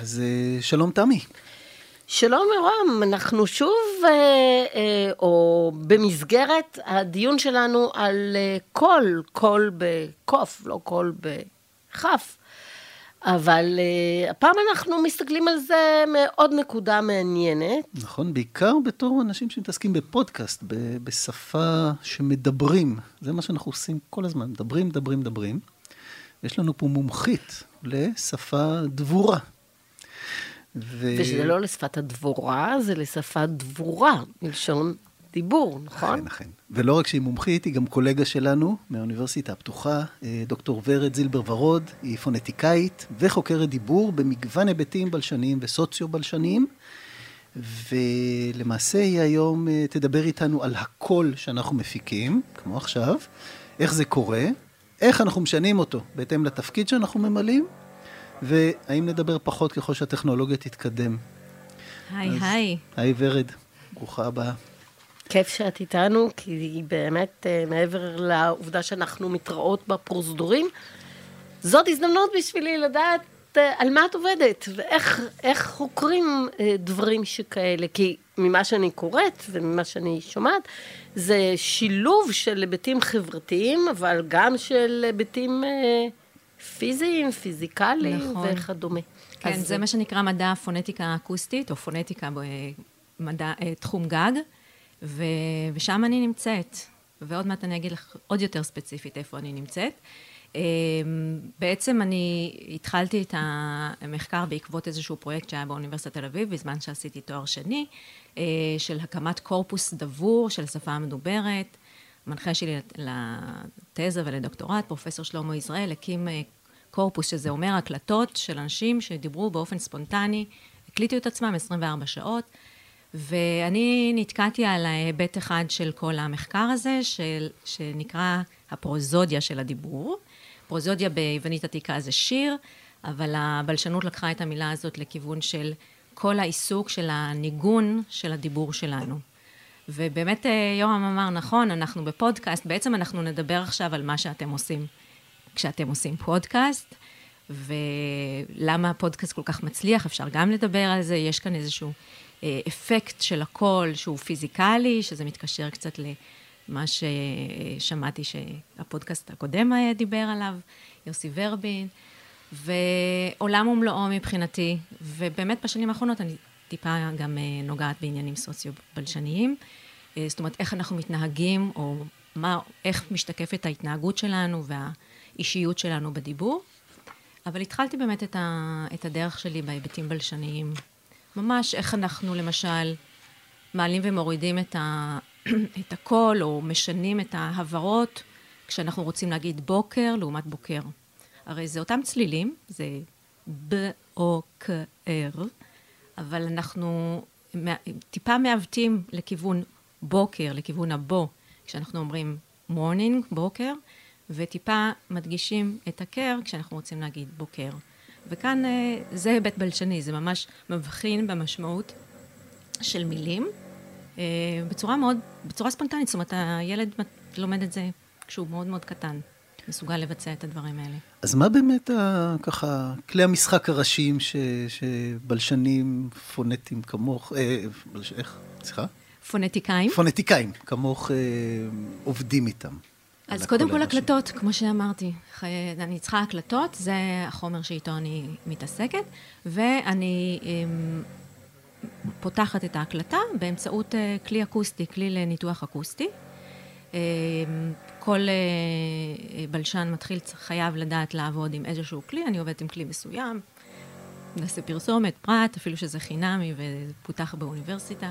אז אה, שלום תמי. שלום יורם, אנחנו שוב, אה, אה, או במסגרת הדיון שלנו על אה, קול, קול בקוף, לא קול בכף, אבל אה, הפעם אנחנו מסתכלים על זה מעוד נקודה מעניינת. נכון, בעיקר בתור אנשים שמתעסקים בפודקאסט, ב- בשפה שמדברים. זה מה שאנחנו עושים כל הזמן, מדברים, מדברים, מדברים. יש לנו פה מומחית לשפה דבורה. ו... ושזה לא לשפת הדבורה, זה לשפה דבורה, מלשון דיבור, נכון? אכן, אכן. ולא רק שהיא מומחית, היא גם קולגה שלנו מהאוניברסיטה הפתוחה, אה, דוקטור ורד זילבר ורוד, היא פונטיקאית וחוקרת דיבור במגוון היבטים בלשניים וסוציו-בלשניים. ולמעשה היא היום אה, תדבר איתנו על הקול שאנחנו מפיקים, כמו עכשיו, איך זה קורה, איך אנחנו משנים אותו בהתאם לתפקיד שאנחנו ממלאים, והאם נדבר פחות ככל שהטכנולוגיה תתקדם. היי, היי. היי ורד, ברוכה הבאה. כיף שאת איתנו, כי היא באמת, אה, מעבר לעובדה שאנחנו מתראות בפרוזדורים, זאת הזדמנות בשבילי לדעת אה, על מה את עובדת, ואיך חוקרים אה, דברים שכאלה. כי ממה שאני קוראת וממה שאני שומעת, זה שילוב של היבטים חברתיים, אבל גם של היבטים פיזיים, פיזיקליים נכון. וכדומה. כן, זה מה שנקרא מדע פונטיקה אקוסטית, או פונטיקה במדע, תחום גג. ו... ושם אני נמצאת. ועוד מעט אני אגיד לך עוד יותר ספציפית איפה אני נמצאת. אמ, בעצם אני התחלתי את המחקר בעקבות איזשהו פרויקט שהיה באוניברסיטת תל אביב, בזמן שעשיתי תואר שני, אה, של הקמת קורפוס דבור של שפה מדוברת. המנחה שלי לתזה ולדוקטורט, פרופסור שלמה ישראל, הקים אה, קורפוס, שזה אומר הקלטות של אנשים שדיברו באופן ספונטני, הקליטו את עצמם 24 שעות. ואני נתקעתי על היבט אחד של כל המחקר הזה, של, שנקרא הפרוזודיה של הדיבור. פרוזודיה ביוונית עתיקה זה שיר, אבל הבלשנות לקחה את המילה הזאת לכיוון של כל העיסוק של הניגון של הדיבור שלנו. ובאמת אה, יורם אמר, נכון, אנחנו בפודקאסט, בעצם אנחנו נדבר עכשיו על מה שאתם עושים כשאתם עושים פודקאסט, ולמה הפודקאסט כל כך מצליח, אפשר גם לדבר על זה, יש כאן איזשהו אה, אפקט של הקול שהוא פיזיקלי, שזה מתקשר קצת למה ששמעתי שהפודקאסט הקודם דיבר עליו, יוסי ורבין, ועולם ומלואו מבחינתי, ובאמת בשנים האחרונות אני טיפה גם אה, נוגעת בעניינים סוציו-בלשניים, אה, זאת אומרת, איך אנחנו מתנהגים, או מה, איך משתקפת ההתנהגות שלנו והאישיות שלנו בדיבור. אבל התחלתי באמת את, ה, את הדרך שלי בהיבטים בלשניים ממש איך אנחנו למשל מעלים ומורידים את, ה, את הקול, או משנים את ההברות כשאנחנו רוצים להגיד בוקר לעומת בוקר. הרי זה אותם צלילים, זה ב או כ ר, אבל אנחנו טיפה מעוותים לכיוון בוקר, לכיוון הבו, כשאנחנו אומרים morning, בוקר, וטיפה מדגישים את הקר כשאנחנו רוצים להגיד בוקר. וכאן אה, זה היבט בלשני, זה ממש מבחין במשמעות של מילים אה, בצורה מאוד, בצורה ספונטנית, זאת אומרת, הילד לומד את זה כשהוא מאוד מאוד קטן. מסוגל לבצע את הדברים האלה. אז מה באמת ה, ככה כלי המשחק הראשיים ש, שבלשנים פונטיים כמוך, אה, בלש, איך? סליחה? פונטיקאים. פונטיקאים, כמוך אה, עובדים איתם. אז קודם כל הקלטות, כמו שאמרתי. אני צריכה הקלטות, זה החומר שאיתו אני מתעסקת, ואני אמ, פותחת את ההקלטה באמצעות אה, כלי אקוסטי, כלי לניתוח אקוסטי. אמ, כל אה, בלשן מתחיל חייב לדעת לעבוד עם איזשהו כלי, אני עובדת עם כלי מסוים, נעשה פרסומת, פרט, אפילו שזה חינמי ופותח באוניברסיטה.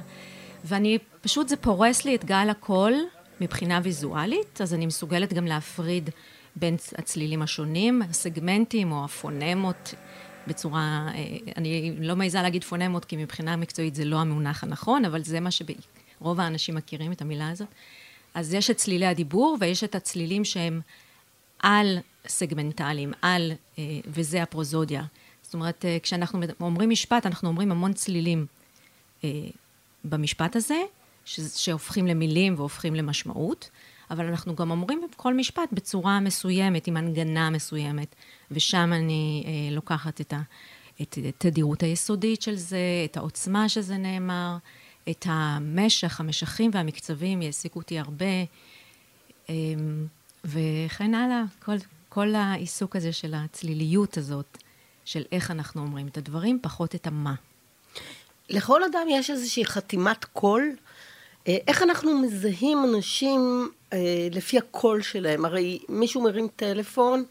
ואני, פשוט זה פורס לי את גל הקול מבחינה ויזואלית, אז אני מסוגלת גם להפריד בין הצלילים השונים, הסגמנטים או הפונמות בצורה, אה, אני לא מעיזה להגיד פונמות, כי מבחינה מקצועית זה לא המונח הנכון, אבל זה מה שרוב האנשים מכירים את המילה הזאת. אז יש את צלילי הדיבור ויש את הצלילים שהם על סגמנטליים, על, אה, וזה הפרוזודיה. זאת אומרת, אה, כשאנחנו אומרים משפט, אנחנו אומרים המון צלילים במשפט הזה, שהופכים למילים והופכים למשמעות, אבל אנחנו גם אומרים כל משפט בצורה מסוימת, עם הנגנה מסוימת, ושם אני אה, לוקחת את התדירות היסודית של זה, את העוצמה שזה נאמר, את המשך, המשכים והמקצבים יעסיקו אותי הרבה, אמ, וכן הלאה. כל, כל העיסוק הזה של הצליליות הזאת, של איך אנחנו אומרים את הדברים, פחות את המה. לכל אדם יש איזושהי חתימת קול. אה, איך אנחנו מזהים אנשים אה, לפי הקול שלהם? הרי מישהו מרים טלפון,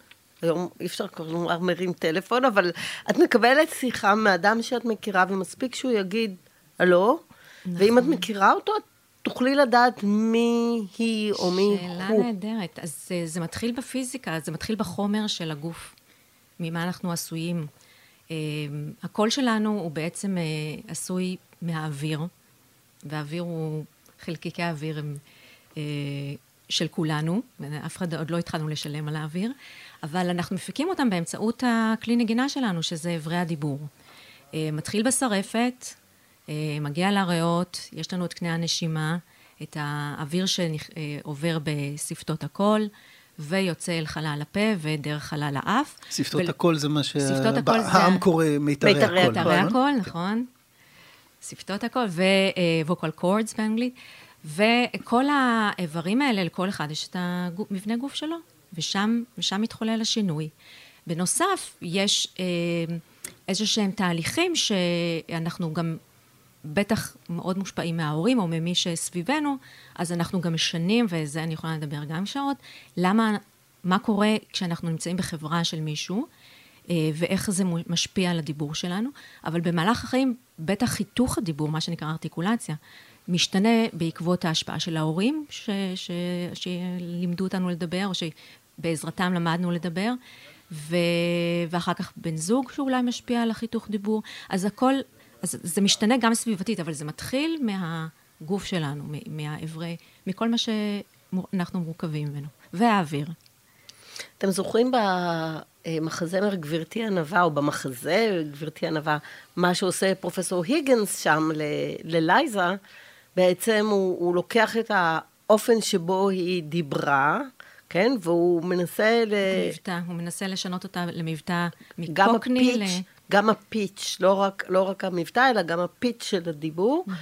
היום אי אפשר כבר לומר מרים טלפון, אבל את מקבלת שיחה מאדם שאת מכירה, ומספיק שהוא יגיד, הלו? נכון. ואם את מכירה אותו, את תוכלי לדעת מי היא או מי הוא. שאלה נהדרת. אז זה, זה מתחיל בפיזיקה, זה מתחיל בחומר של הגוף, ממה אנחנו עשויים. Uh, הקול שלנו הוא בעצם uh, עשוי מהאוויר, והאוויר הוא, חלקיקי האוויר הם uh, של כולנו, אף אחד עוד לא התחלנו לשלם על האוויר, אבל אנחנו מפיקים אותם באמצעות הכלי נגינה שלנו, שזה אברי הדיבור. מתחיל בשרפת, אה, מגיע לריאות, יש לנו את קנה הנשימה, את האוויר שעובר בשפתות הקול, ויוצא אל חלל הפה ודרך חלל האף. שפתות ו... הקול זה מה שהעם קורא מיתרי הקול. מיתרי הקול, נכון. שפתות הקול ו-vocal cords באנגלית. וכל האיברים האלה, לכל אחד יש את המבנה גוף שלו, ושם, ושם מתחולל השינוי. בנוסף, יש אה, איזה שהם תהליכים שאנחנו גם בטח מאוד מושפעים מההורים או ממי שסביבנו, אז אנחנו גם משנים, וזה אני יכולה לדבר גם שעות, למה, מה קורה כשאנחנו נמצאים בחברה של מישהו, אה, ואיך זה משפיע על הדיבור שלנו, אבל במהלך החיים, בטח חיתוך הדיבור, מה שנקרא ארטיקולציה, משתנה בעקבות ההשפעה של ההורים ש, ש, שלימדו אותנו לדבר, או שבעזרתם למדנו לדבר, ו, ואחר כך בן זוג שאולי משפיע על החיתוך דיבור, אז הכל אז זה משתנה גם סביבתית, אבל זה מתחיל מהגוף שלנו, מהאיברי, מכל מה שאנחנו מורכבים ממנו, והאוויר. אתם זוכרים במחזמר גברתי ענווה, או במחזה גברתי ענווה, מה שעושה פרופסור היגנס שם ללייזה, בעצם הוא, הוא לוקח את האופן שבו היא דיברה, כן? והוא מנסה ל... מבטא, הוא מנסה לשנות אותה למבטא מקוקני ל... גם הפיץ', לא רק, לא רק המבטא, אלא גם הפיץ' של הדיבור. Mm-hmm.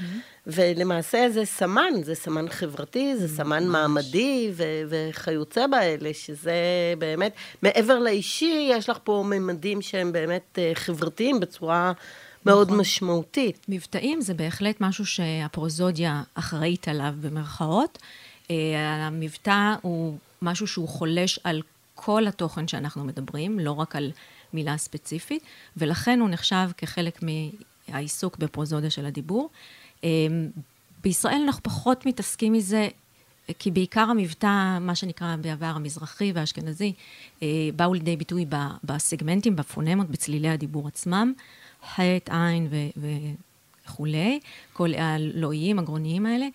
ולמעשה זה סמן, זה סמן חברתי, זה סמן ממש. מעמדי ו- וכיוצא באלה, שזה באמת, מעבר לאישי, יש לך פה ממדים שהם באמת אה, חברתיים בצורה מאוד נכון. משמעותית. מבטאים זה בהחלט משהו שהפרוזודיה אחראית עליו במרכאות. אה, המבטא הוא משהו שהוא חולש על כל התוכן שאנחנו מדברים, לא רק על מילה ספציפית, ולכן הוא נחשב כחלק מהעיסוק בפרוזודיה של הדיבור. אמ, בישראל אנחנו פחות מתעסקים מזה, כי בעיקר המבטא, מה שנקרא בעבר המזרחי והאשכנזי, אה, באו לידי ביטוי בסגמנטים, בפונמות, בצלילי הדיבור עצמם, חטא, עין וכולי, כל הלואיים, הגרוניים האלה,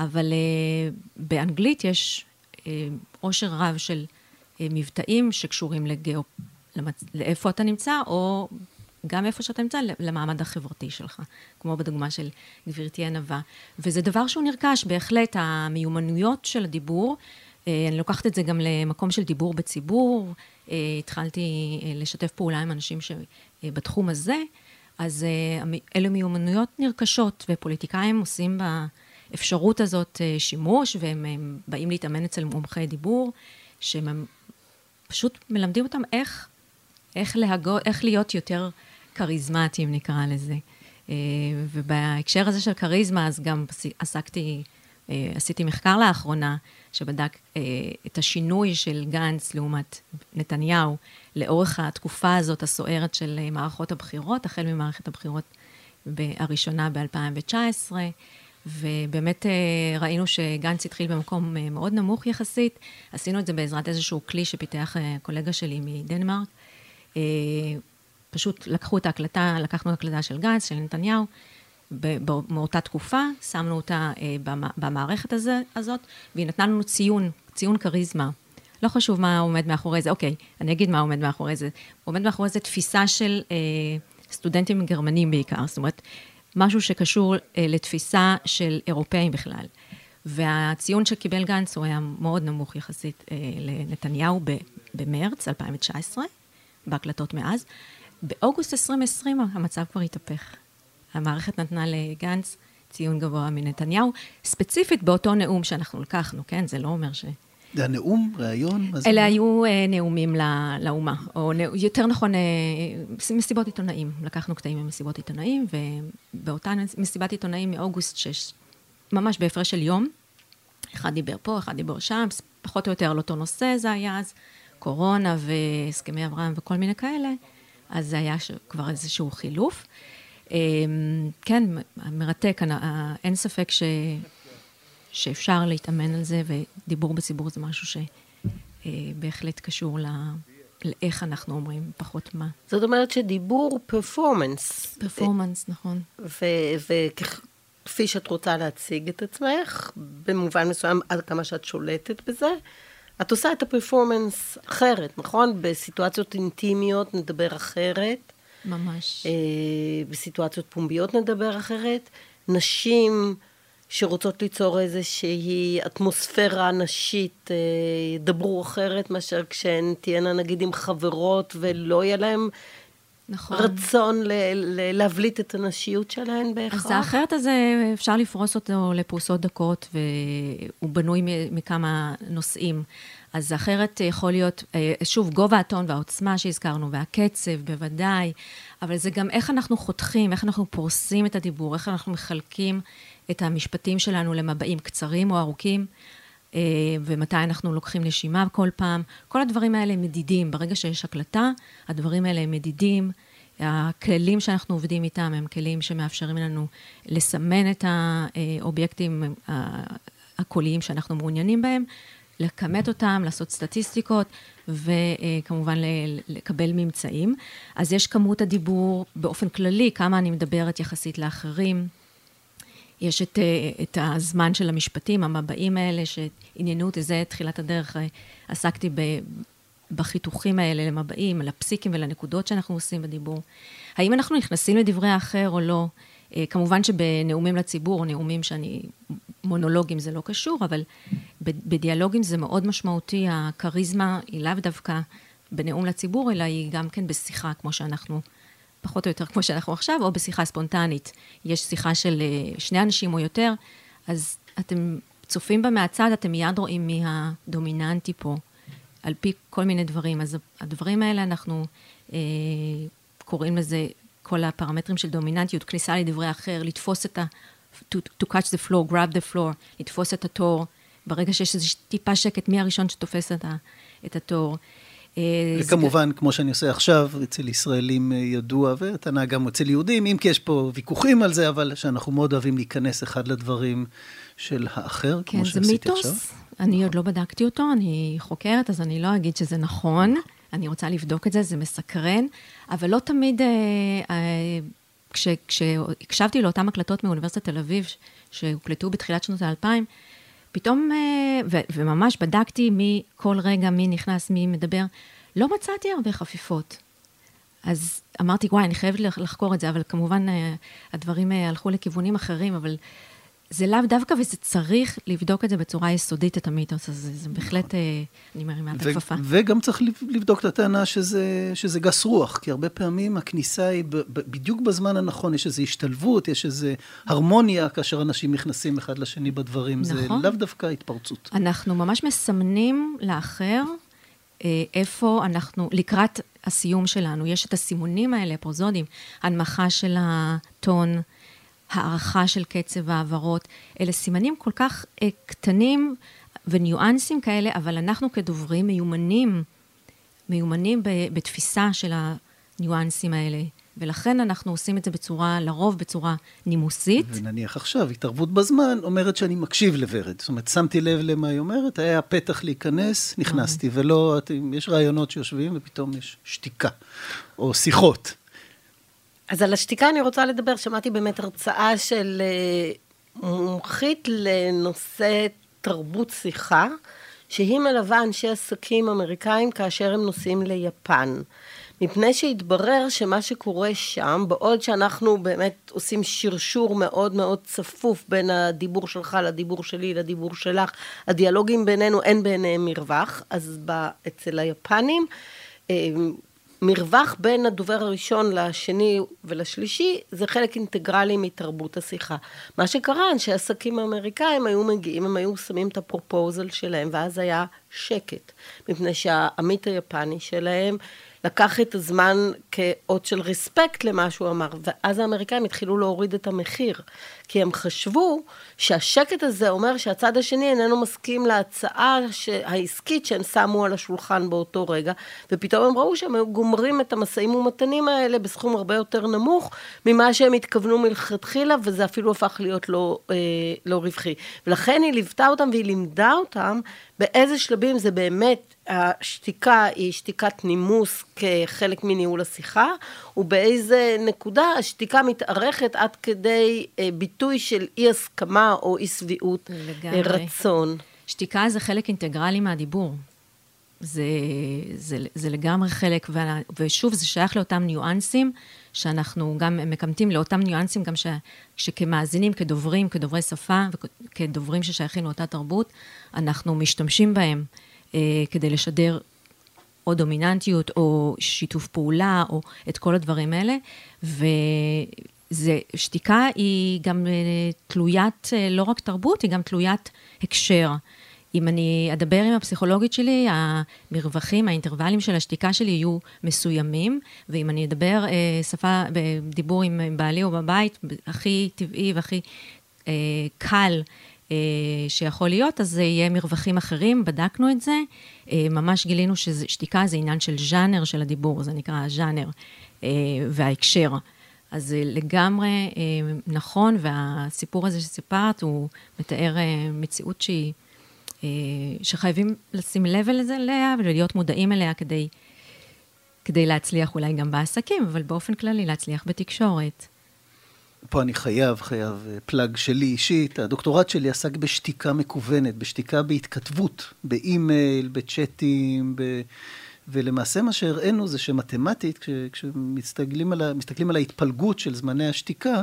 אבל אה, באנגלית יש אה, עושר רב של מבטאים שקשורים לגיאופ... למצ... לאיפה אתה נמצא, או גם איפה שאתה נמצא, למעמד החברתי שלך, כמו בדוגמה של גברתי ענווה. וזה דבר שהוא נרכש, בהחלט, המיומנויות של הדיבור, אה, אני לוקחת את זה גם למקום של דיבור בציבור, אה, התחלתי אה, לשתף פעולה עם אנשים שבתחום הזה, אז אלה מיומנויות נרכשות, ופוליטיקאים עושים באפשרות הזאת שימוש, והם באים להתאמן אצל מומחי דיבור, שהם פשוט מלמדים אותם איך איך, להגו, איך להיות יותר כריזמטיים, נקרא לזה. אה, ובהקשר הזה של כריזמה, אז גם עסקתי, אה, עשיתי מחקר לאחרונה, שבדק אה, את השינוי של גנץ לעומת נתניהו לאורך התקופה הזאת הסוערת של מערכות הבחירות, החל ממערכת הבחירות הראשונה ב-2019, ובאמת ראינו שגנץ התחיל במקום מאוד נמוך יחסית. עשינו את זה בעזרת איזשהו כלי שפיתח קולגה שלי מדנמרק, פשוט לקחו את ההקלטה, לקחנו הקלטה של גנץ, של נתניהו, מאותה תקופה, שמנו אותה אה, במערכת הזה, הזאת, והיא נתנה לנו ציון, ציון כריזמה. לא חשוב מה עומד מאחורי זה, אוקיי, אני אגיד מה עומד מאחורי זה. עומד מאחורי זה תפיסה של אה, סטודנטים גרמנים בעיקר, זאת אומרת, משהו שקשור אה, לתפיסה של אירופאים בכלל. והציון שקיבל גנץ הוא היה מאוד נמוך יחסית אה, לנתניהו במרץ 2019. בהקלטות מאז. באוגוסט 2020 המצב כבר התהפך. המערכת נתנה לגנץ ציון גבוה מנתניהו, ספציפית באותו נאום שאנחנו לקחנו, כן? זה לא אומר ש... זה הנאום, ראיון? אלה היו אה, נאומים לא, לאומה, או נא, יותר נכון, אה, מסיבות עיתונאים. לקחנו קטעים ממסיבות עיתונאים, ובאותה מסיבת עיתונאים מאוגוסט, שש, ממש בהפרש של יום, אחד דיבר פה, אחד דיבר שם, פחות או יותר על אותו נושא זה היה אז, קורונה והסכמי אברהם וכל מיני כאלה, אז זה היה כבר איזשהו חילוף. אמ, כן, מרתק, אין ספק ש... שאפשר להתאמן על זה, ודיבור בציבור זה משהו שבהחלט קשור ל... לאיך אנחנו אומרים, פחות מה. זאת אומרת שדיבור פרפורמנס. פרפורמנס, נכון. וכפי שאת רוצה להציג את עצמך, במובן מסוים, עד כמה שאת שולטת בזה, את עושה את הפרפורמנס אחרת, נכון? בסיטואציות אינטימיות נדבר אחרת. ממש. אה, בסיטואציות פומביות נדבר אחרת. נשים שרוצות ליצור איזושהי אטמוספירה נשית, אה, ידברו אחרת מאשר כשהן תהיינה נגיד עם חברות ולא יהיה להן נכון. רצון ל- ל- להבליט את הנשיות שלהן בהכרח. אז האחרת הזה, אפשר לפרוס אותו לפרוסות דקות, והוא בנוי מכמה נושאים. אז אחרת יכול להיות, אה, שוב, גובה הטון והעוצמה שהזכרנו, והקצב, בוודאי, אבל זה גם איך אנחנו חותכים, איך אנחנו פורסים את הדיבור, איך אנחנו מחלקים את המשפטים שלנו למבעים קצרים או ארוכים, ומתי אנחנו לוקחים נשימה כל פעם. כל הדברים האלה הם מדידים. ברגע שיש הקלטה, הדברים האלה הם מדידים. הכלים שאנחנו עובדים איתם הם כלים שמאפשרים לנו לסמן את האובייקטים הקוליים שאנחנו מעוניינים בהם, לכמת אותם, לעשות סטטיסטיקות, וכמובן לקבל ממצאים. אז יש כמות הדיבור באופן כללי, כמה אני מדברת יחסית לאחרים. יש את, את הזמן של המשפטים, המבעים האלה שעניינו אותי, זה תחילת הדרך, עסקתי ב, בחיתוכים האלה למבעים, לפסיקים ולנקודות שאנחנו עושים בדיבור. האם אנחנו נכנסים לדברי האחר או לא? אה, כמובן שבנאומים לציבור, נאומים שאני, מונולוגים זה לא קשור, אבל בדיאלוגים זה מאוד משמעותי, הכריזמה היא לאו דווקא בנאום לציבור, אלא היא גם כן בשיחה, כמו שאנחנו, פחות או יותר כמו שאנחנו עכשיו, או בשיחה ספונטנית. יש שיחה של אה, שני אנשים או יותר, אז אתם צופים בה מהצד, אתם מיד רואים מי הדומיננטי פה, על פי כל מיני דברים. אז הדברים האלה, אנחנו אה, קוראים לזה כל הפרמטרים של דומיננטיות, כניסה לדברי אחר, לתפוס את ה... to, to catch the floor, grab the floor, לתפוס את התור. ברגע שיש איזו טיפה שקט, מי הראשון שתופס את, ה, את התור. אה, וכמובן, זה... כמו שאני עושה עכשיו, אצל ישראלים אה, ידוע, וטענה גם אצל יהודים, אם כי יש פה ויכוחים על זה, אבל שאנחנו מאוד אוהבים להיכנס אחד לדברים של האחר, כן, כמו שעשיתי עכשיו. כן, זה מיתוס. אני עוד לא בדקתי אותו, אני חוקרת, אז אני לא אגיד שזה נכון. אני רוצה לבדוק את זה, זה מסקרן, אבל לא תמיד, אה, אה, כש, כשהקשבתי לאותן הקלטות מאוניברסיטת תל אביב, שהוקלטו בתחילת שנות האלפיים, פתאום, אה, ו, וממש בדקתי מי, כל רגע, מי נכנס, מי מדבר, לא מצאתי הרבה חפיפות. אז אמרתי, וואי, אני חייבת לחקור את זה, אבל כמובן אה, הדברים אה, הלכו לכיוונים אחרים, אבל זה לאו דווקא, וזה צריך לבדוק את זה בצורה יסודית, את המיתוס הזה. זה בהחלט. אה, אני מרימה את הכפפה. וגם צריך לבדוק את הטענה שזה, שזה גס רוח, כי הרבה פעמים הכניסה היא בדיוק בזמן הנכון, יש איזו השתלבות, יש איזו הרמוניה כאשר אנשים נכנסים אחד לשני בדברים. נכון. זה לאו דווקא התפרצות. אנחנו ממש מסמנים לאחר אה, איפה אנחנו, לקראת הסיום שלנו, יש את הסימונים האלה, הפרוזודים, הנמכה של הטון. הערכה של קצב העברות. אלה סימנים כל כך אה, קטנים וניואנסים כאלה, אבל אנחנו כדוברים מיומנים, מיומנים בתפיסה של הניואנסים האלה. ולכן אנחנו עושים את זה בצורה, לרוב בצורה נימוסית. ונניח עכשיו, התערבות בזמן אומרת שאני מקשיב לוורד. זאת אומרת, שמתי לב למה היא אומרת, היה פתח להיכנס, נכנסתי, אוקיי. ולא, יש רעיונות שיושבים ופתאום יש שתיקה, או שיחות. אז על השתיקה אני רוצה לדבר, שמעתי באמת הרצאה של אה, מומחית לנושא תרבות שיחה, שהיא מלווה אנשי עסקים אמריקאים כאשר הם נוסעים ליפן. מפני שהתברר שמה שקורה שם, בעוד שאנחנו באמת עושים שרשור מאוד מאוד צפוף בין הדיבור שלך לדיבור שלי לדיבור שלך, הדיאלוגים בינינו אין ביניהם מרווח, אז אצל היפנים אה, המרווח בין הדובר הראשון לשני ולשלישי זה חלק אינטגרלי מתרבות השיחה. מה שקרה, אנשי עסקים אמריקאים היו מגיעים, הם היו שמים את הפרופוזל שלהם, ואז היה שקט. מפני שהעמית היפני שלהם לקח את הזמן כאות של רספקט למה שהוא אמר, ואז האמריקאים התחילו להוריד את המחיר, כי הם חשבו שהשקט הזה אומר שהצד השני איננו מסכים להצעה העסקית שהם שמו על השולחן באותו רגע, ופתאום הם ראו שהם היו גומרים את המשאים ומתנים האלה בסכום הרבה יותר נמוך ממה שהם התכוונו מלכתחילה, וזה אפילו הפך להיות לא, אה, לא רווחי. ולכן היא ליוותה אותם והיא לימדה אותם באיזה שלבים זה באמת, השתיקה היא שתיקת נימוס כחלק מניהול השיחה, ובאיזה נקודה השתיקה מתארכת עד כדי אה, ביטוי של אי הסכמה או אי שביעות אה, רצון. שתיקה זה חלק אינטגרלי מהדיבור. זה, זה, זה לגמרי חלק, ושוב, זה שייך לאותם ניואנסים, שאנחנו גם מקמטים לאותם ניואנסים, גם ש, שכמאזינים, כדוברים, כדוברי שפה, וכדוברים ששייכים לאותה תרבות, אנחנו משתמשים בהם כדי לשדר או דומיננטיות, או שיתוף פעולה, או את כל הדברים האלה. ושתיקה היא גם אה, תלוית אה, לא רק תרבות, היא גם תלוית הקשר. אם אני אדבר עם הפסיכולוגית שלי, המרווחים, האינטרוולים של השתיקה שלי יהיו מסוימים, ואם אני אדבר אה, שפה, בדיבור עם בעלי או בבית, הכי טבעי והכי אה, קל אה, שיכול להיות, אז יהיה מרווחים אחרים, בדקנו את זה. אה, ממש גילינו ששתיקה זה עניין של ז'אנר של הדיבור, זה נקרא ז'אנר אה, וההקשר. אז זה לגמרי אה, נכון, והסיפור הזה שסיפרת, הוא מתאר אה, מציאות שהיא... אה, שחייבים לשים לב אליה ולהיות מודעים אליה כדי, כדי להצליח אולי גם בעסקים, אבל באופן כללי להצליח בתקשורת. פה אני חייב, חייב אה, פלאג שלי אישית. הדוקטורט שלי עסק בשתיקה מקוונת, בשתיקה בהתכתבות, באימייל, בצ'אטים, ב... ולמעשה מה שהראינו זה שמתמטית, כש... כשמסתכלים על, ה... על ההתפלגות של זמני השתיקה,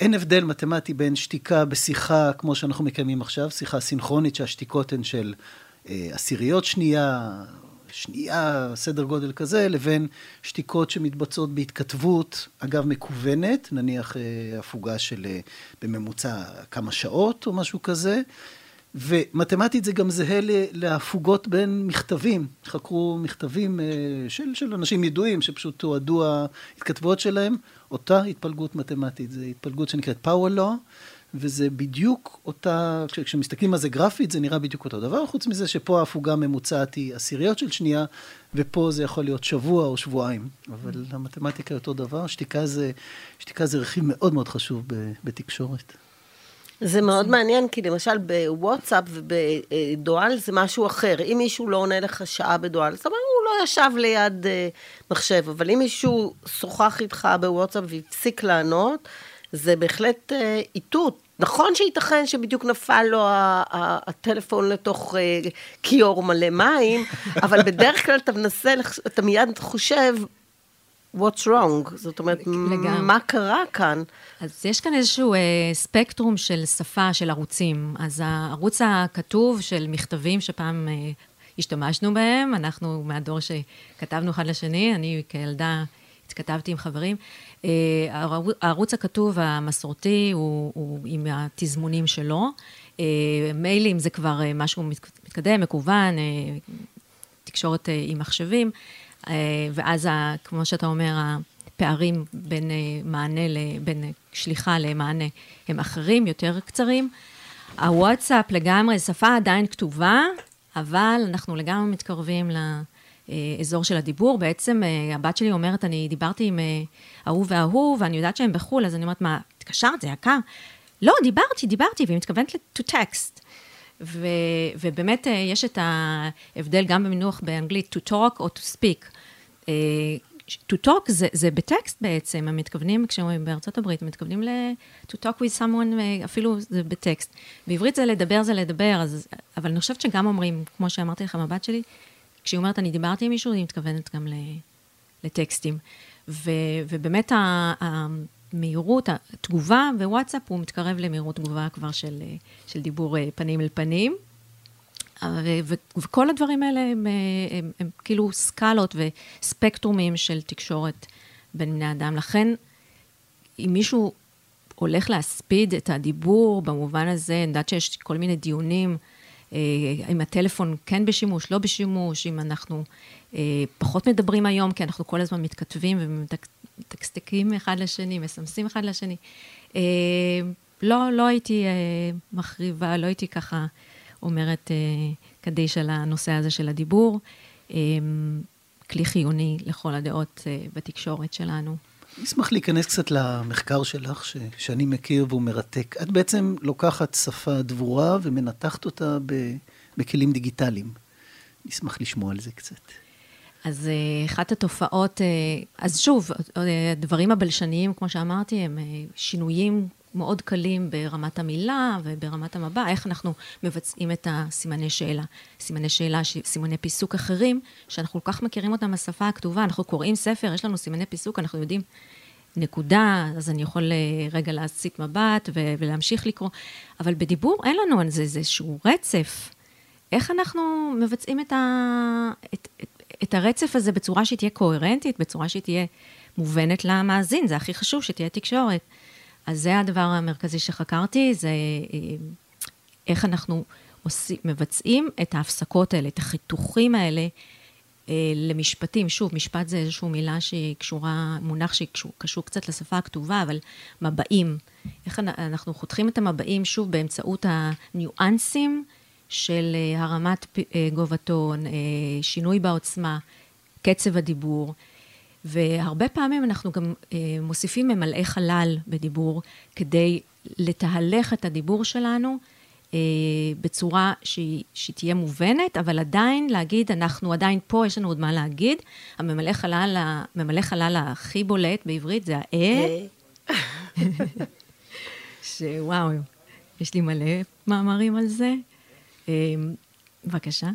אין הבדל מתמטי בין שתיקה בשיחה כמו שאנחנו מקיימים עכשיו, שיחה סינכרונית שהשתיקות הן של אה, עשיריות שנייה, שנייה, סדר גודל כזה, לבין שתיקות שמתבצעות בהתכתבות, אגב מקוונת, נניח אה, הפוגה של אה, בממוצע כמה שעות או משהו כזה, ומתמטית זה גם זהה להפוגות בין מכתבים. חקרו מכתבים אה, של, של אנשים ידועים שפשוט תועדו ההתכתבויות שלהם, אותה התפלגות מתמטית, זו התפלגות שנקראת power law, וזה בדיוק אותה, כשמסתכלים על זה גרפית, זה נראה בדיוק אותו דבר, חוץ מזה שפה ההפוגה הממוצעת היא עשיריות של שנייה, ופה זה יכול להיות שבוע או שבועיים. אבל המתמטיקה היא אותו דבר, שתיקה זה, שתיקה זה רכיב מאוד מאוד חשוב בתקשורת. זה מאוד מעניין, כי למשל בוואטסאפ ובדואל זה משהו אחר. אם מישהו לא עונה לך שעה בדואל, זאת אומרת, הוא לא ישב ליד uh, מחשב, אבל אם מישהו שוחח איתך בוואטסאפ והפסיק לענות, זה בהחלט uh, איתות. נכון שייתכן שבדיוק נפל לו הטלפון לתוך uh, כיור מלא מים, אבל בדרך כלל אתה מנסה, אתה מיד חושב, what's wrong? זאת אומרת, לגמרי. מה קרה כאן? אז יש כאן איזשהו אה, ספקטרום של שפה, של ערוצים. אז הערוץ הכתוב של מכתבים שפעם אה, השתמשנו בהם, אנחנו מהדור שכתבנו אחד לשני, אני כילדה התכתבתי עם חברים. אה, הערוץ הכתוב המסורתי הוא, הוא עם התזמונים שלו. אה, מיילים זה כבר אה, משהו מתקדם, מקוון, תקשורת עם מחשבים. ואז, כמו שאתה אומר, הפערים בין מענה, בין שליחה למענה הם אחרים, יותר קצרים. הוואטסאפ לגמרי, שפה עדיין כתובה, אבל אנחנו לגמרי מתקרבים לאזור של הדיבור. בעצם אה, הבת שלי אומרת, אני דיברתי עם ההוא וההוא, ואני יודעת שהם בחו"ל, אז אני אומרת, מה, התקשרת? זה יקר? לא, דיברתי, דיברתי, והיא מתכוונת to text. ו, ובאמת יש את ההבדל גם במינוח באנגלית to talk או to speak. to talk זה, זה בטקסט בעצם, הם מתכוונים, כשהם בארצות הברית, הם מתכוונים ל- to talk with someone, אה, אפילו זה בטקסט. בעברית זה לדבר, זה לדבר, אז, אבל אני חושבת שגם אומרים, כמו שאמרתי לך, מבט שלי, כשהיא אומרת, אני דיברתי עם מישהו, היא מתכוונת גם לטקסטים. ו, ובאמת המהירות, התגובה בוואטסאפ, הוא מתקרב למהירות תגובה כבר של, של דיבור אה, פנים אל פנים. ו- וכל הדברים האלה הם, הם, הם, הם כאילו סקלות וספקטרומים של תקשורת בין בני אדם. לכן, אם מישהו הולך להספיד את הדיבור במובן הזה, אני יודעת שיש כל מיני דיונים, אה, אם הטלפון כן בשימוש, לא בשימוש, אם אנחנו אה, פחות מדברים היום, כי אנחנו כל הזמן מתכתבים ומתקסטקים אחד לשני, מסמסים אחד לשני. אה, לא, לא הייתי אה, מחריבה, לא הייתי ככה אומרת אה, קדיש על הנושא הזה של הדיבור. אה, כלי חיוני לכל הדעות אה, בתקשורת שלנו. אני אשמח להיכנס קצת למחקר שלך, ש, שאני מכיר והוא מרתק. את בעצם לוקחת שפה דבורה ומנתחת אותה ב, בכלים דיגיטליים. אני אשמח לשמוע על זה קצת. אז אה, אחת התופעות, אה, אז שוב, הדברים הבלשניים, כמו שאמרתי, הם שינויים מאוד קלים ברמת המילה וברמת המבע, איך אנחנו מבצעים את הסימני שאלה. סימני שאלה, סימני פיסוק אחרים, שאנחנו כל כך מכירים אותם בשפה הכתובה, אנחנו קוראים ספר, יש לנו סימני פיסוק, אנחנו יודעים נקודה, אז אני יכול אה, רגע להסיט מבט ולהמשיך לקרוא, אבל בדיבור אין לנו על זה איזשהו רצף. איך אנחנו מבצעים את, ה, את, את, את הרצף הזה בצורה שהיא תהיה קוהרנטית, בצורה שהיא תהיה מובנת למאזין, זה הכי חשוב, שתהיה תקשורת. אז זה הדבר המרכזי שחקרתי, זה אה, איך אנחנו עושים, מבצעים את ההפסקות האלה, את החיתוכים האלה אה, למשפטים. שוב, משפט זה איזושהי מילה שהיא קשורה, מונח שקשור קשור קצת לשפה הכתובה, אבל מבעים. איך אנחנו חותכים את המבעים, שוב, באמצעות הניואנסים של אה, הרמת גובה טון, שינוי בעוצמה, קצב הדיבור. והרבה פעמים אנחנו גם אה, מוסיפים ממלאי חלל בדיבור, כדי לתהלך את הדיבור שלנו אה, בצורה שהיא, שהיא תהיה מובנת, אבל עדיין להגיד, אנחנו עדיין פה, יש לנו עוד מה להגיד. הממלא חלל, הממלא חלל הכי בולט בעברית זה האה. שוואו, יש לי מלא מאמרים על זה. אה, בבקשה.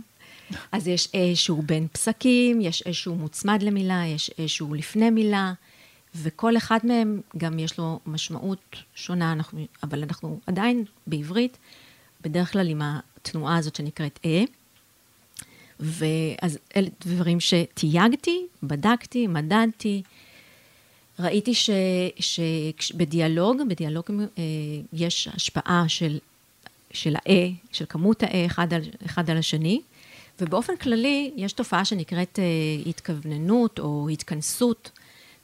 אז יש איזשהו בין פסקים, יש איזשהו מוצמד למילה, יש איזשהו לפני מילה, וכל אחד מהם גם יש לו משמעות שונה, אנחנו, אבל אנחנו עדיין בעברית, בדרך כלל עם התנועה הזאת שנקראת אה. ואז אלה דברים שתייגתי, בדקתי, מדדתי. ראיתי שבדיאלוג, בדיאלוג אה, יש השפעה של, של ה-אה, של כמות ה-אה אחד על, אחד על השני. ובאופן כללי, יש תופעה שנקראת אה, התכווננות או התכנסות.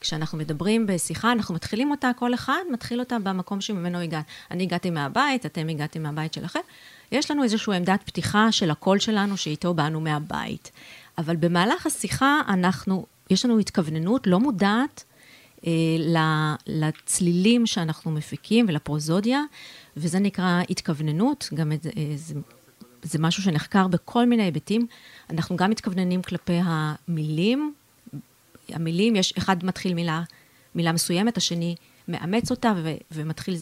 כשאנחנו מדברים בשיחה, אנחנו מתחילים אותה, כל אחד מתחיל אותה במקום שממנו הגעת. אני הגעתי מהבית, אתם הגעתם מהבית שלכם. יש לנו איזושהי עמדת פתיחה של הקול שלנו, שאיתו באנו מהבית. אבל במהלך השיחה, אנחנו, יש לנו התכווננות לא מודעת אה, לצלילים שאנחנו מפיקים ולפרוזודיה, וזה נקרא התכווננות, גם את, אה, זה זה משהו שנחקר בכל מיני היבטים. אנחנו גם מתכווננים כלפי המילים. המילים, יש, אחד מתחיל מילה, מילה מסוימת, השני מאמץ אותה ו, ומתחיל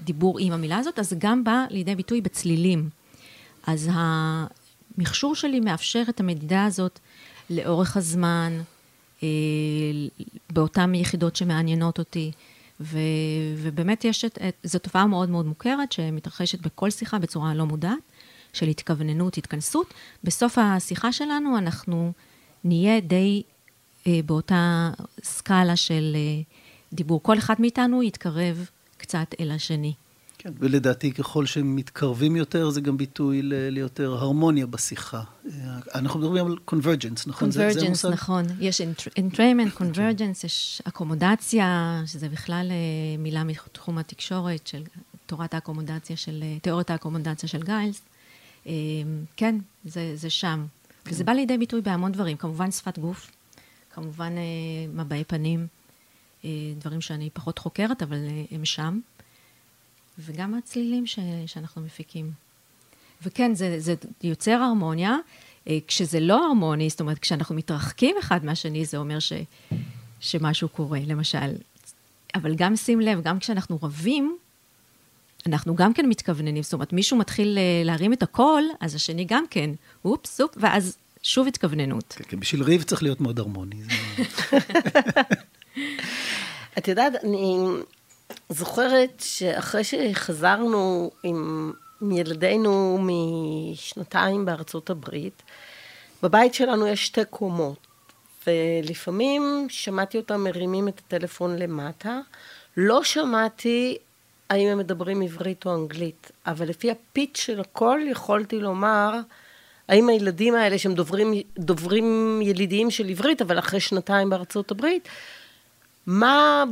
דיבור עם המילה הזאת, אז גם בא לידי ביטוי בצלילים. אז המכשור שלי מאפשר את המדידה הזאת לאורך הזמן, אה, באותן יחידות שמעניינות אותי. ו, ובאמת יש את, את, זו תופעה מאוד מאוד מוכרת שמתרחשת בכל שיחה בצורה לא מודעת. של התכווננות, התכנסות, בסוף השיחה שלנו אנחנו נהיה די אה, באותה סקאלה של אה, דיבור. כל אחד מאיתנו יתקרב קצת אל השני. כן, ולדעתי ככל שמתקרבים יותר, זה גם ביטוי ל- ליותר הרמוניה בשיחה. אה, אנחנו מדברים על convergence, נכון? convergence, נכון. יש entrainment, convergence, יש אקומודציה, שזה בכלל אה, מילה מתחום התקשורת של תורת האקומודציה של, אה, תיאוריית האקומודציה של גיילס. אמ, כן, זה, זה שם. כן. וזה בא לידי ביטוי בהמון דברים, כמובן שפת גוף, כמובן אה, מבעי פנים, אה, דברים שאני פחות חוקרת, אבל אה, הם שם, וגם הצלילים ש, שאנחנו מפיקים. וכן, זה, זה יוצר הרמוניה. כשזה לא הרמוני, זאת אומרת, כשאנחנו מתרחקים אחד מהשני, זה אומר ש, שמשהו קורה, למשל. אבל גם שים לב, גם כשאנחנו רבים, אנחנו גם כן מתכווננים, זאת אומרת, מישהו מתחיל אה, להרים את הקול, אז השני גם כן, אופס, אופ, ואז שוב התכווננות. כן, כן, בשביל ריב צריך להיות מאוד הרמוני. את יודעת, אני זוכרת שאחרי שחזרנו עם ילדינו משנתיים בארצות הברית. בבית שלנו יש שתי קומות, ולפעמים שמעתי אותם מרימים את הטלפון למטה. לא שמעתי האם הם מדברים עברית או אנגלית, אבל לפי הפיץ' של הכל יכולתי לומר האם הילדים האלה שהם דוברים, דוברים ילידיים של עברית, אבל אחרי שנתיים בארצות הברית, מה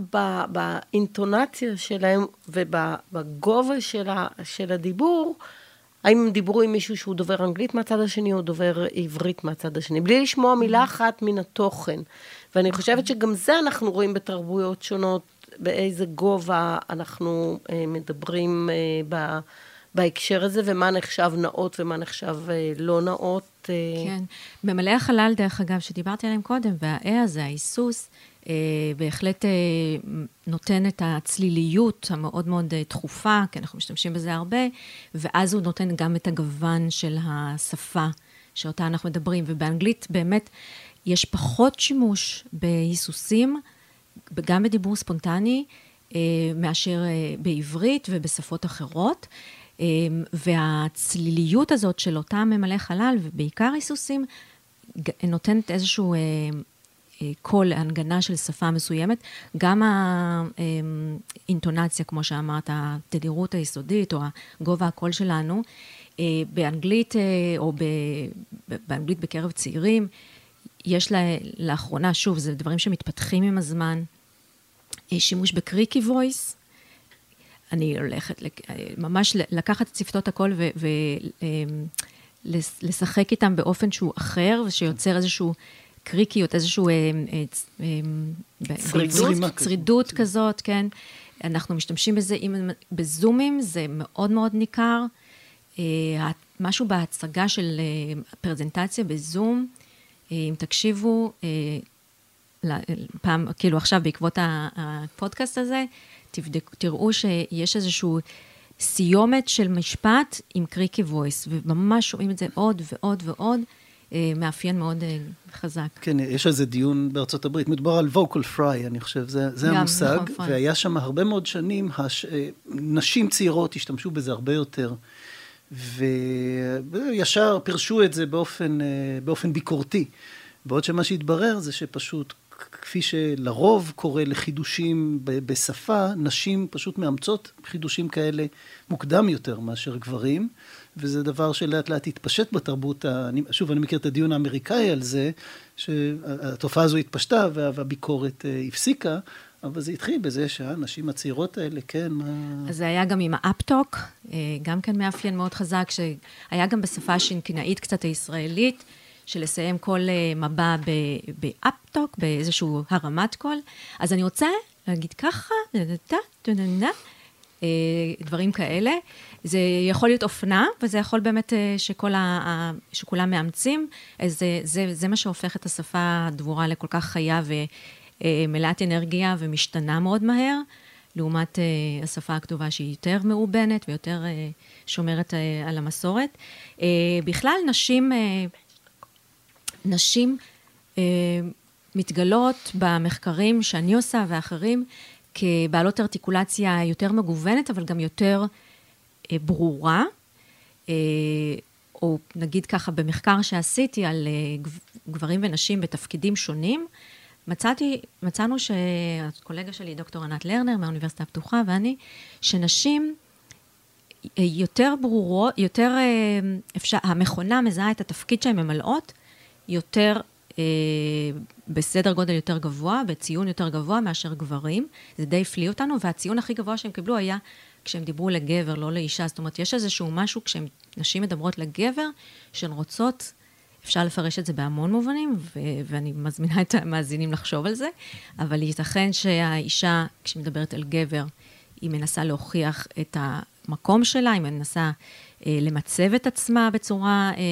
באינטונציה שלהם ובגובה של, ה, של הדיבור, האם הם דיברו עם מישהו שהוא דובר אנגלית מהצד השני או דובר עברית מהצד השני, בלי לשמוע מילה אחת מן התוכן. ואני חושבת שגם זה אנחנו רואים בתרבויות שונות, באיזה גובה אנחנו אה, מדברים אה, ב... בהקשר הזה, ומה נחשב נאות ומה נחשב אה, לא נאות. אה. כן. ממלאי החלל, דרך אגב, שדיברתי עליהם קודם, והאה הזה, ההיסוס, אה, בהחלט אה, נותן את הצליליות המאוד מאוד אה, תכופה, כי אנחנו משתמשים בזה הרבה, ואז הוא נותן גם את הגוון של השפה שאותה אנחנו מדברים. ובאנגלית באמת יש פחות שימוש בהיסוסים, גם בדיבור ספונטני, מאשר בעברית ובשפות אחרות. והצליליות הזאת של אותם ממלאי חלל, ובעיקר היסוסים, נותנת איזשהו אה, קול, הנגנה של שפה מסוימת, גם האינטונציה, כמו שאמרת, התדירות היסודית או גובה הקול שלנו, אה, באנגלית אה, או באנגלית בקרב צעירים, יש לה, לאחרונה, שוב, זה דברים שמתפתחים עם הזמן, שימוש בקריקי וויס, אני הולכת ממש לקחת את שפתות הקול ולשחק איתם באופן שהוא אחר, ושיוצר איזשהו קריקיות, איזשהו... אה, אה, אה, צרידות, צרידות כזאת, כן. אנחנו משתמשים בזה, אם בזומים זה מאוד מאוד ניכר. משהו בהצגה של פרזנטציה בזום, אם תקשיבו, פעם, כאילו עכשיו בעקבות הפודקאסט הזה, תבדק, תראו שיש איזשהו סיומת של משפט עם קריקי וויס, וממש שומעים את זה עוד ועוד ועוד. אה, מאפיין מאוד אה, חזק. כן, יש על זה דיון בארצות הברית, מדובר על vocal fry, אני חושב, זה, זה גם, המושג, נכון, והיה שם הרבה מאוד שנים, הש... אה, נשים צעירות השתמשו בזה הרבה יותר, וישר פירשו את זה באופן, באופן ביקורתי, בעוד שמה שהתברר זה שפשוט כפי שלרוב קורה לחידושים בשפה, נשים פשוט מאמצות חידושים כאלה מוקדם יותר מאשר גברים, וזה דבר שלאט לאט התפשט בתרבות, אני, שוב, אני מכיר את הדיון האמריקאי על זה, שהתופעה הזו התפשטה והביקורת אה, הפסיקה, אבל זה התחיל בזה שהנשים הצעירות האלה, כן. אז זה היה גם עם האפטוק, אה, גם כן מאפיין מאוד חזק, שהיה גם בשפה השינקינאית קצת הישראלית. של לסיים כל אה, מבע באפטוק, באיזשהו הרמת קול. אז אני רוצה להגיד ככה, דברים כאלה. זה יכול להיות אופנה, וזה יכול באמת אה, שכל ה, שכולם מאמצים. זה, זה, זה מה שהופך את השפה הדבורה לכל כך חיה ומלאת אנרגיה ומשתנה מאוד מהר, לעומת אה, השפה הכתובה שהיא יותר מאובנת ויותר שומרת על המסורת. בכלל, נשים... נשים אה, מתגלות במחקרים שאני עושה ואחרים כבעלות ארטיקולציה יותר מגוונת, אבל גם יותר אה, ברורה. אה, או נגיד ככה, במחקר שעשיתי על אה, גברים ונשים בתפקידים שונים, מצאתי, מצאנו שהקולגה שלי, דוקטור ענת לרנר מהאוניברסיטה הפתוחה, ואני, שנשים אה, יותר ברורות, יותר אה, אפשר, המכונה מזהה את התפקיד שהן ממלאות יותר, אה, בסדר גודל יותר גבוה, בציון יותר גבוה מאשר גברים. זה די הפליא אותנו, והציון הכי גבוה שהם קיבלו היה כשהם דיברו לגבר, לא לאישה. זאת אומרת, יש איזשהו משהו כשנשים מדברות לגבר, שהן רוצות, אפשר לפרש את זה בהמון מובנים, ו- ואני מזמינה את המאזינים לחשוב על זה, אבל ייתכן שהאישה, כשהיא מדברת על גבר, היא מנסה להוכיח את המקום שלה, היא מנסה אה, למצב את עצמה בצורה אה,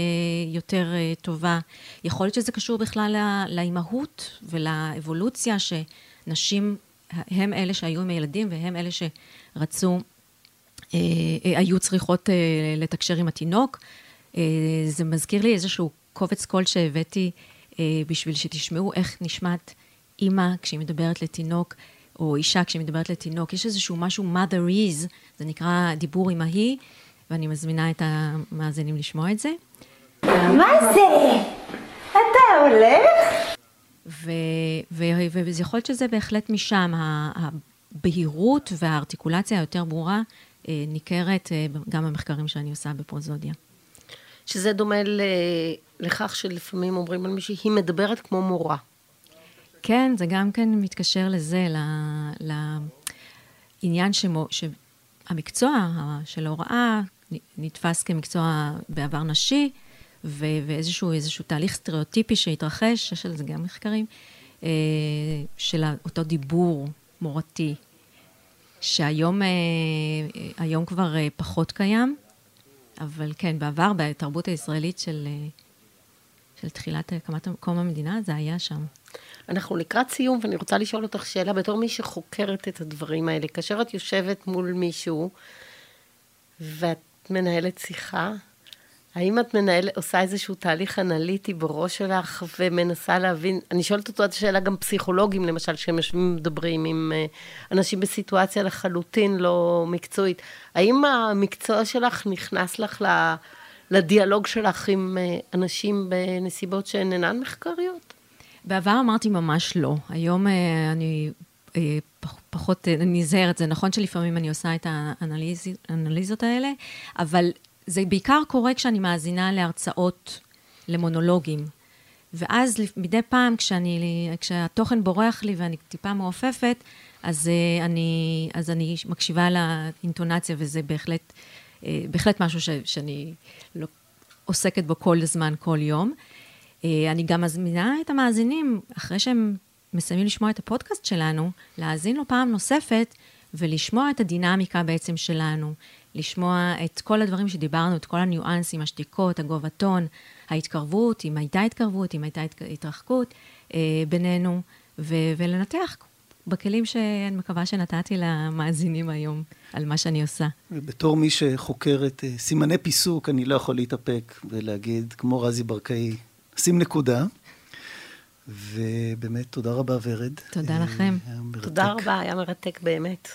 יותר אה, טובה. יכול להיות שזה קשור בכלל לאימהות ולאבולוציה, שנשים הם אלה שהיו עם הילדים והם אלה שרצו, היו צריכות לתקשר עם התינוק. זה מזכיר לי איזשהו קובץ קול שהבאתי בשביל שתשמעו איך נשמעת אימא כשהיא מדברת לתינוק. או אישה כשהיא מדברת לתינוק, יש איזשהו משהו mother is, זה נקרא דיבור אמהי, ואני מזמינה את המאזינים לשמוע את זה. מה זה? אתה הולך? וזה יכול להיות שזה בהחלט משם, הבהירות והארטיקולציה היותר ברורה אה, ניכרת אה, גם במחקרים שאני עושה בפרוזודיה. שזה דומה לכך שלפעמים אומרים על מישהי, היא מדברת כמו מורה. כן, זה גם כן מתקשר לזה, לעניין שמו, שהמקצוע של ההוראה נתפס כמקצוע בעבר נשי, ואיזשהו תהליך סטריאוטיפי שהתרחש, יש על זה גם מחקרים, אה, של אותו דיבור מורתי, שהיום היום כבר פחות קיים, אבל כן, בעבר, בתרבות הישראלית של, של תחילת הקמת קום המדינה, זה היה שם. אנחנו לקראת סיום, ואני רוצה לשאול אותך שאלה, בתור מי שחוקרת את הדברים האלה, כאשר את יושבת מול מישהו, ואת מנהלת שיחה, האם את מנהל, עושה איזשהו תהליך אנליטי בראש שלך ומנסה להבין, אני שואלת אותו את השאלה גם פסיכולוגים, למשל, שהם יושבים ומדברים עם אה, אנשים בסיטואציה לחלוטין לא מקצועית. האם המקצוע שלך נכנס לך לדיאלוג שלך עם אה, אנשים בנסיבות שהן אינן מחקריות? בעבר אמרתי ממש לא. היום אה, אני פחות נזהרת. זה נכון שלפעמים אני עושה את האנליזות האלה, אבל זה בעיקר קורה כשאני מאזינה להרצאות, למונולוגים. ואז מדי פעם, כשאני, כשהתוכן בורח לי ואני טיפה מעופפת, אז uh, אני, אז אני מקשיבה לאינטונציה, וזה בהחלט, uh, בהחלט משהו ש, שאני לא, עוסקת בו כל הזמן, כל יום. Uh, אני גם מזמינה את המאזינים, אחרי שהם מסיימים לשמוע את הפודקאסט שלנו, להאזין לו פעם נוספת ולשמוע את הדינמיקה בעצם שלנו. לשמוע את כל הדברים שדיברנו, את כל הניואנסים, השתיקות, הגובה טון, ההתקרבות, אם הייתה התקרבות, אם הייתה התרחקות אה, בינינו, ו- ולנתח בכלים שאני מקווה שנתתי למאזינים היום על מה שאני עושה. ובתור מי שחוקרת אה, סימני פיסוק, אני לא יכול להתאפק ולהגיד, כמו רזי ברקאי, שים נקודה. ובאמת, תודה רבה, ורד. תודה לכם. תודה רבה, היה מרתק באמת.